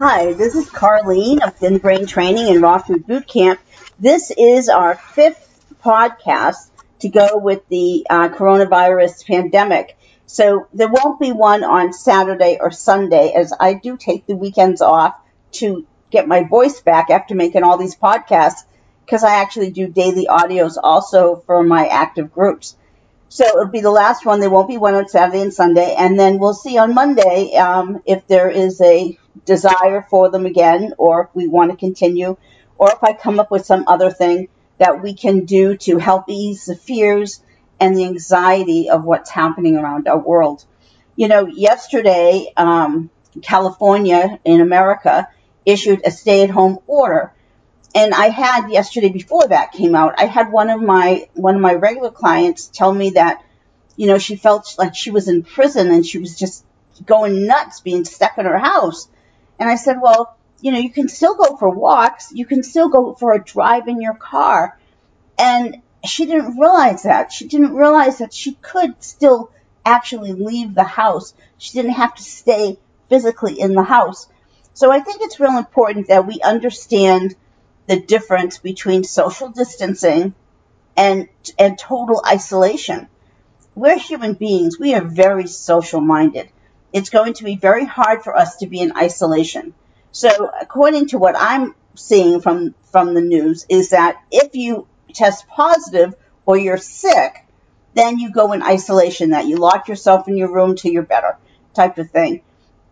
Hi, this is Carlene of Thin Brain Training and Raw Food Boot Camp. This is our fifth podcast to go with the uh, coronavirus pandemic. So there won't be one on Saturday or Sunday as I do take the weekends off to get my voice back after making all these podcasts because I actually do daily audios also for my active groups. So it'll be the last one. There won't be one on Saturday and Sunday, and then we'll see on Monday um, if there is a desire for them again, or if we want to continue, or if I come up with some other thing that we can do to help ease the fears and the anxiety of what's happening around our world. You know, yesterday, um, California in America issued a stay-at-home order and I had yesterday before that came out, I had one of my one of my regular clients tell me that, you know, she felt like she was in prison and she was just going nuts being stuck in her house. And I said, well, you know, you can still go for walks, you can still go for a drive in your car. And she didn't realize that. She didn't realize that she could still actually leave the house. She didn't have to stay physically in the house. So I think it's real important that we understand the difference between social distancing and and total isolation. We're human beings. We are very social minded. It's going to be very hard for us to be in isolation. So according to what I'm seeing from from the news is that if you test positive or you're sick, then you go in isolation that you lock yourself in your room till you're better type of thing.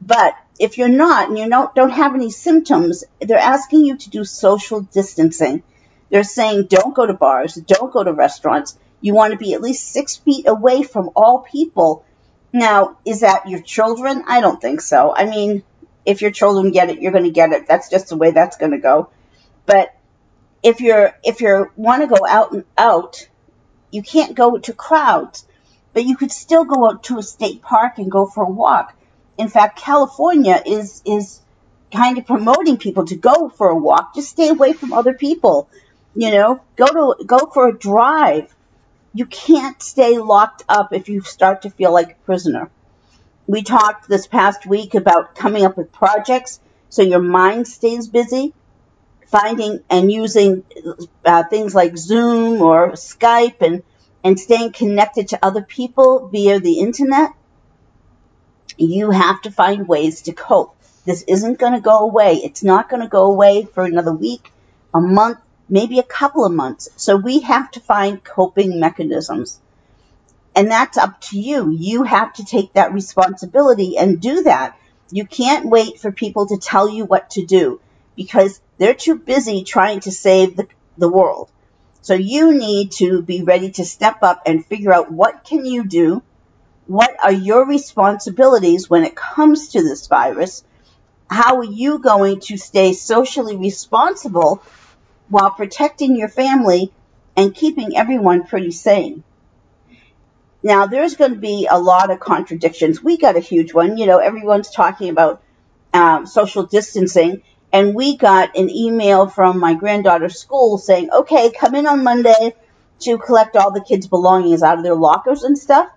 But if you're not and you don't, don't have any symptoms, they're asking you to do social distancing. They're saying don't go to bars, don't go to restaurants. You want to be at least six feet away from all people. Now, is that your children? I don't think so. I mean, if your children get it, you're going to get it. That's just the way that's going to go. But if you're if you want to go out and out, you can't go to crowds, but you could still go out to a state park and go for a walk. In fact, California is is kind of promoting people to go for a walk. Just stay away from other people. You know, go to go for a drive. You can't stay locked up if you start to feel like a prisoner. We talked this past week about coming up with projects so your mind stays busy, finding and using uh, things like Zoom or Skype and and staying connected to other people via the internet you have to find ways to cope. This isn't going to go away. It's not going to go away for another week, a month, maybe a couple of months. So we have to find coping mechanisms. And that's up to you. You have to take that responsibility and do that. You can't wait for people to tell you what to do because they're too busy trying to save the, the world. So you need to be ready to step up and figure out what can you do what are your responsibilities when it comes to this virus? How are you going to stay socially responsible while protecting your family and keeping everyone pretty sane? Now, there's going to be a lot of contradictions. We got a huge one. You know, everyone's talking about um, social distancing, and we got an email from my granddaughter's school saying, okay, come in on Monday to collect all the kids' belongings out of their lockers and stuff.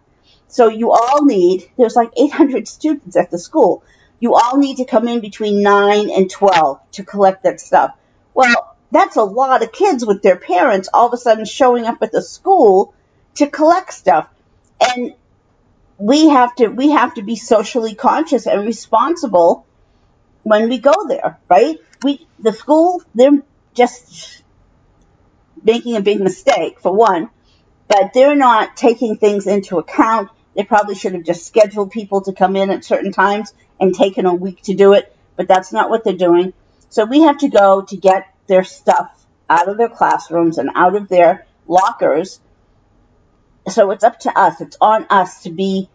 So you all need, there's like 800 students at the school. You all need to come in between 9 and 12 to collect that stuff. Well, that's a lot of kids with their parents all of a sudden showing up at the school to collect stuff. And we have to, we have to be socially conscious and responsible when we go there, right? We, the school, they're just making a big mistake for one, but they're not taking things into account they probably should have just scheduled people to come in at certain times and taken a week to do it, but that's not what they're doing. So we have to go to get their stuff out of their classrooms and out of their lockers. So it's up to us. It's on us to be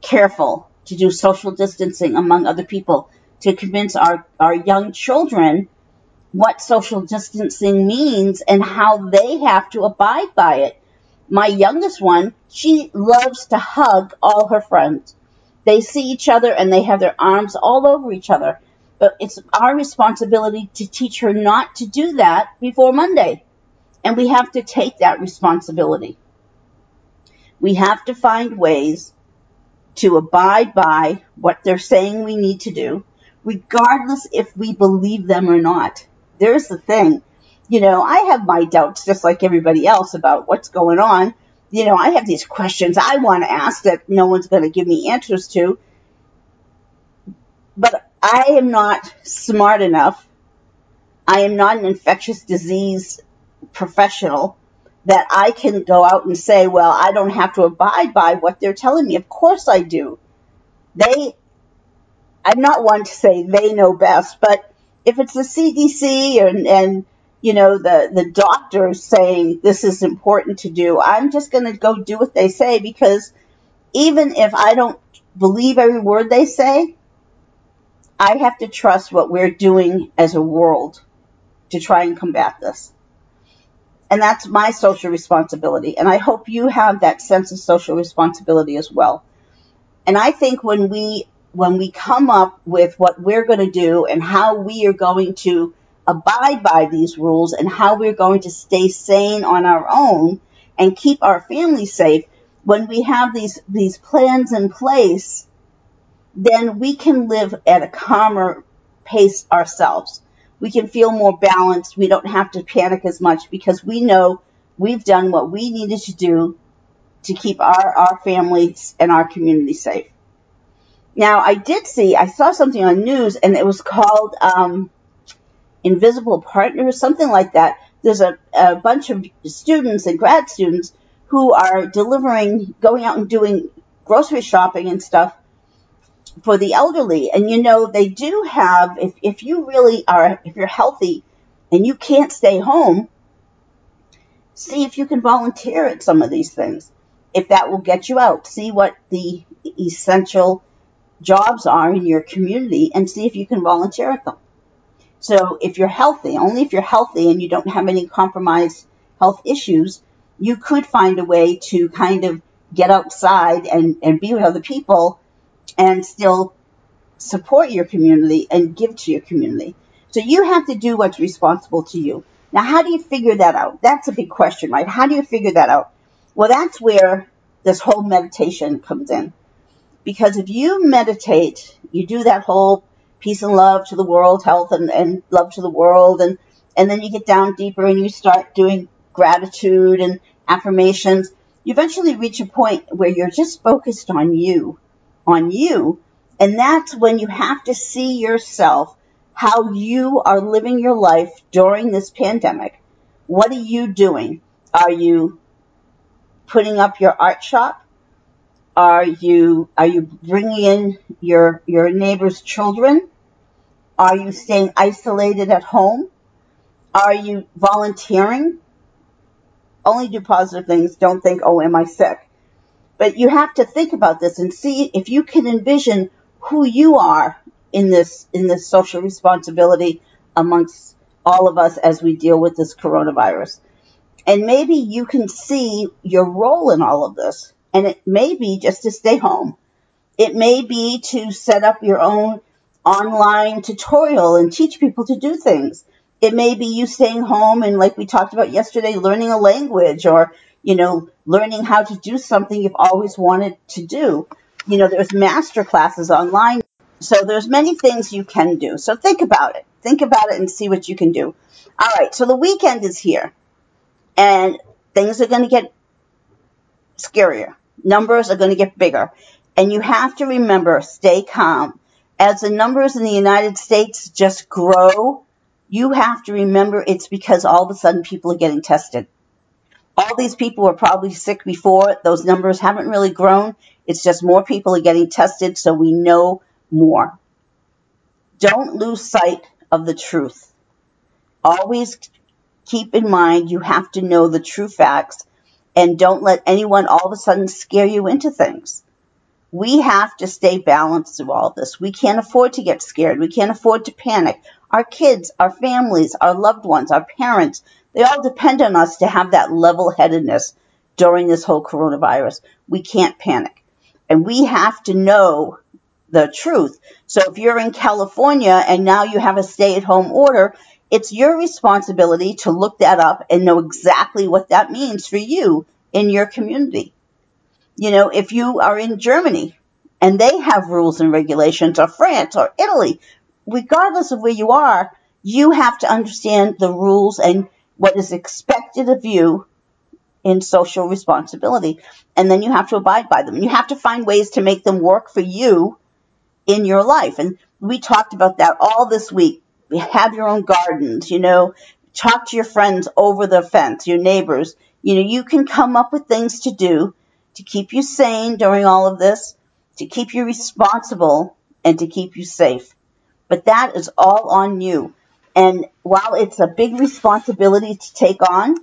careful, to do social distancing among other people, to convince our, our young children what social distancing means and how they have to abide by it. My youngest one, she loves to hug all her friends. They see each other and they have their arms all over each other. But it's our responsibility to teach her not to do that before Monday. And we have to take that responsibility. We have to find ways to abide by what they're saying we need to do. regardless if we believe them or not. There's the thing. You know, I have my doubts just like everybody else about what's going on. You know, I have these questions I want to ask that no one's going to give me answers to. But I am not smart enough. I am not an infectious disease professional that I can go out and say, well, I don't have to abide by what they're telling me. Of course I do. They, I'm not one to say they know best, but if it's the CDC and, and you know, the, the doctors saying this is important to do, I'm just going to go do what they say because even if I don't believe every word they say, I have to trust what we're doing as a world to try and combat this. And that's my social responsibility. And I hope you have that sense of social responsibility as well. And I think when we when we come up with what we're going to do and how we are going to abide by these rules and how we're going to stay sane on our own and keep our families safe, when we have these these plans in place, then we can live at a calmer pace ourselves we can feel more balanced. We don't have to panic as much because we know we've done what we needed to do to keep our, our families and our community safe. Now, I did see, I saw something on news and it was called um, Invisible Partners, something like that. There's a, a bunch of students and grad students who are delivering, going out and doing grocery shopping and stuff for the elderly. And you know, they do have, if, if you really are, if you're healthy and you can't stay home, see if you can volunteer at some of these things. If that will get you out, see what the essential jobs are in your community and see if you can volunteer at them. So if you're healthy, only if you're healthy and you don't have any compromised health issues, you could find a way to kind of get outside and, and be with other people and still support your community and give to your community. So you have to do what's responsible to you. Now, how do you figure that out? That's a big question, right? How do you figure that out? Well, that's where this whole meditation comes in. Because if you meditate, you do that whole peace and love to the world, health and, and love to the world, and, and then you get down deeper and you start doing gratitude and affirmations, you eventually reach a point where you're just focused on you on you. And that's when you have to see yourself, how you are living your life during this pandemic. What are you doing? Are you putting up your art shop? Are you, are you bringing in your, your neighbor's children? Are you staying isolated at home? Are you volunteering? Only do positive things. Don't think, oh, am I sick? But you have to think about this and see if you can envision who you are in this in this social responsibility amongst all of us as we deal with this coronavirus. And maybe you can see your role in all of this. And it may be just to stay home. It may be to set up your own online tutorial and teach people to do things. It may be you staying home and like we talked about yesterday, learning a language or you know, learning how to do something you've always wanted to do. You know, there's master classes online. So there's many things you can do. So think about it. Think about it and see what you can do. All right. So the weekend is here and things are going to get scarier. Numbers are going to get bigger. And you have to remember, stay calm. As the numbers in the United States just grow, you have to remember it's because all of a sudden people are getting tested all these people were probably sick before. Those numbers haven't really grown. It's just more people are getting tested, so we know more. Don't lose sight of the truth. Always keep in mind you have to know the true facts and don't let anyone all of a sudden scare you into things. We have to stay balanced through all this. We can't afford to get scared. We can't afford to panic. Our kids, our families, our loved ones, our parents, they all depend on us to have that level headedness during this whole coronavirus. We can't panic. And we have to know the truth. So if you're in California and now you have a stay at home order, it's your responsibility to look that up and know exactly what that means for you in your community. You know, if you are in Germany and they have rules and regulations or France or Italy, regardless of where you are, you have to understand the rules and what is expected of you in social responsibility. And then you have to abide by them. You have to find ways to make them work for you in your life. And we talked about that all this week. Have your own gardens, you know, talk to your friends over the fence, your neighbors. You know, you can come up with things to do to keep you sane during all of this, to keep you responsible, and to keep you safe. But that is all on you. And while it's a big responsibility to take on,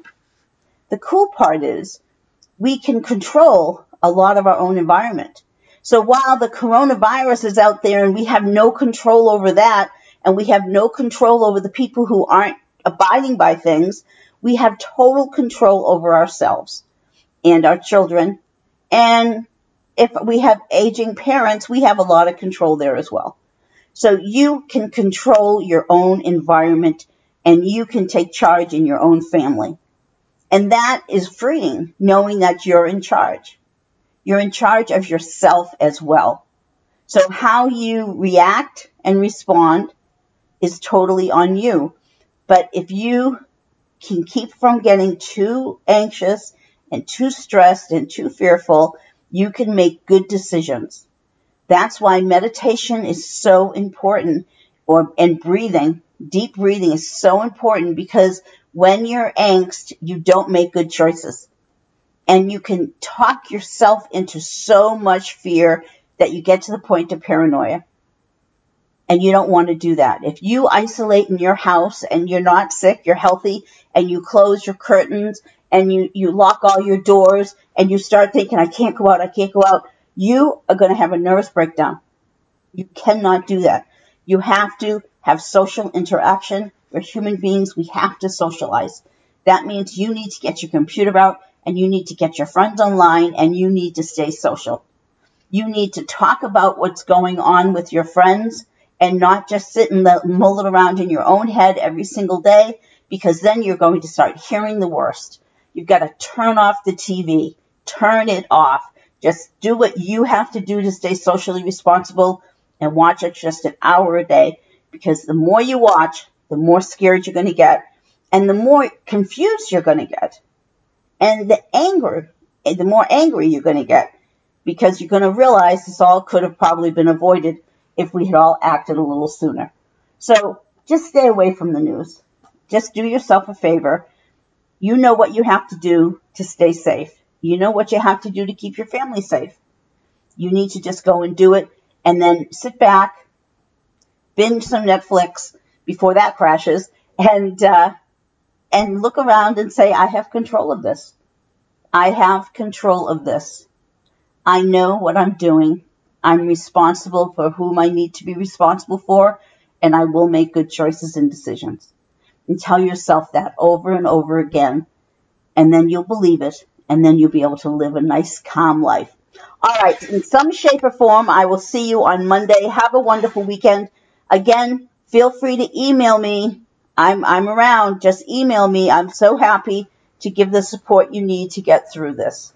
the cool part is we can control a lot of our own environment. So while the coronavirus is out there and we have no control over that, and we have no control over the people who aren't abiding by things, we have total control over ourselves and our children. And if we have aging parents, we have a lot of control there as well. So you can control your own environment and you can take charge in your own family. And that is freeing, knowing that you're in charge. You're in charge of yourself as well. So how you react and respond is totally on you. But if you can keep from getting too anxious and too stressed and too fearful, you can make good decisions. That's why meditation is so important or and breathing, deep breathing is so important because when you're angst, you don't make good choices. And you can talk yourself into so much fear that you get to the point of paranoia and you don't want to do that. If you isolate in your house and you're not sick, you're healthy, and you close your curtains and you, you lock all your doors and you start thinking, I can't go out, I can't go out, you are going to have a nervous breakdown. You cannot do that. You have to have social interaction. We're human beings. We have to socialize. That means you need to get your computer out and you need to get your friends online and you need to stay social. You need to talk about what's going on with your friends and not just sit and mull it around in your own head every single day because then you're going to start hearing the worst. You've got to turn off the TV, turn it off. Just do what you have to do to stay socially responsible and watch it just an hour a day because the more you watch, the more scared you're going to get and the more confused you're going to get. And the anger, the more angry you're going to get because you're going to realize this all could have probably been avoided if we had all acted a little sooner. So just stay away from the news. Just do yourself a favor. You know what you have to do to stay safe. You know what you have to do to keep your family safe. You need to just go and do it and then sit back, binge some Netflix before that crashes and, uh, and look around and say, I have control of this. I have control of this. I know what I'm doing. I'm responsible for whom I need to be responsible for, and I will make good choices and decisions. And tell yourself that over and over again, and then you'll believe it, and then you'll be able to live a nice, calm life. All right, in some shape or form, I will see you on Monday. Have a wonderful weekend. Again, feel free to email me. I'm, I'm around. Just email me. I'm so happy to give the support you need to get through this.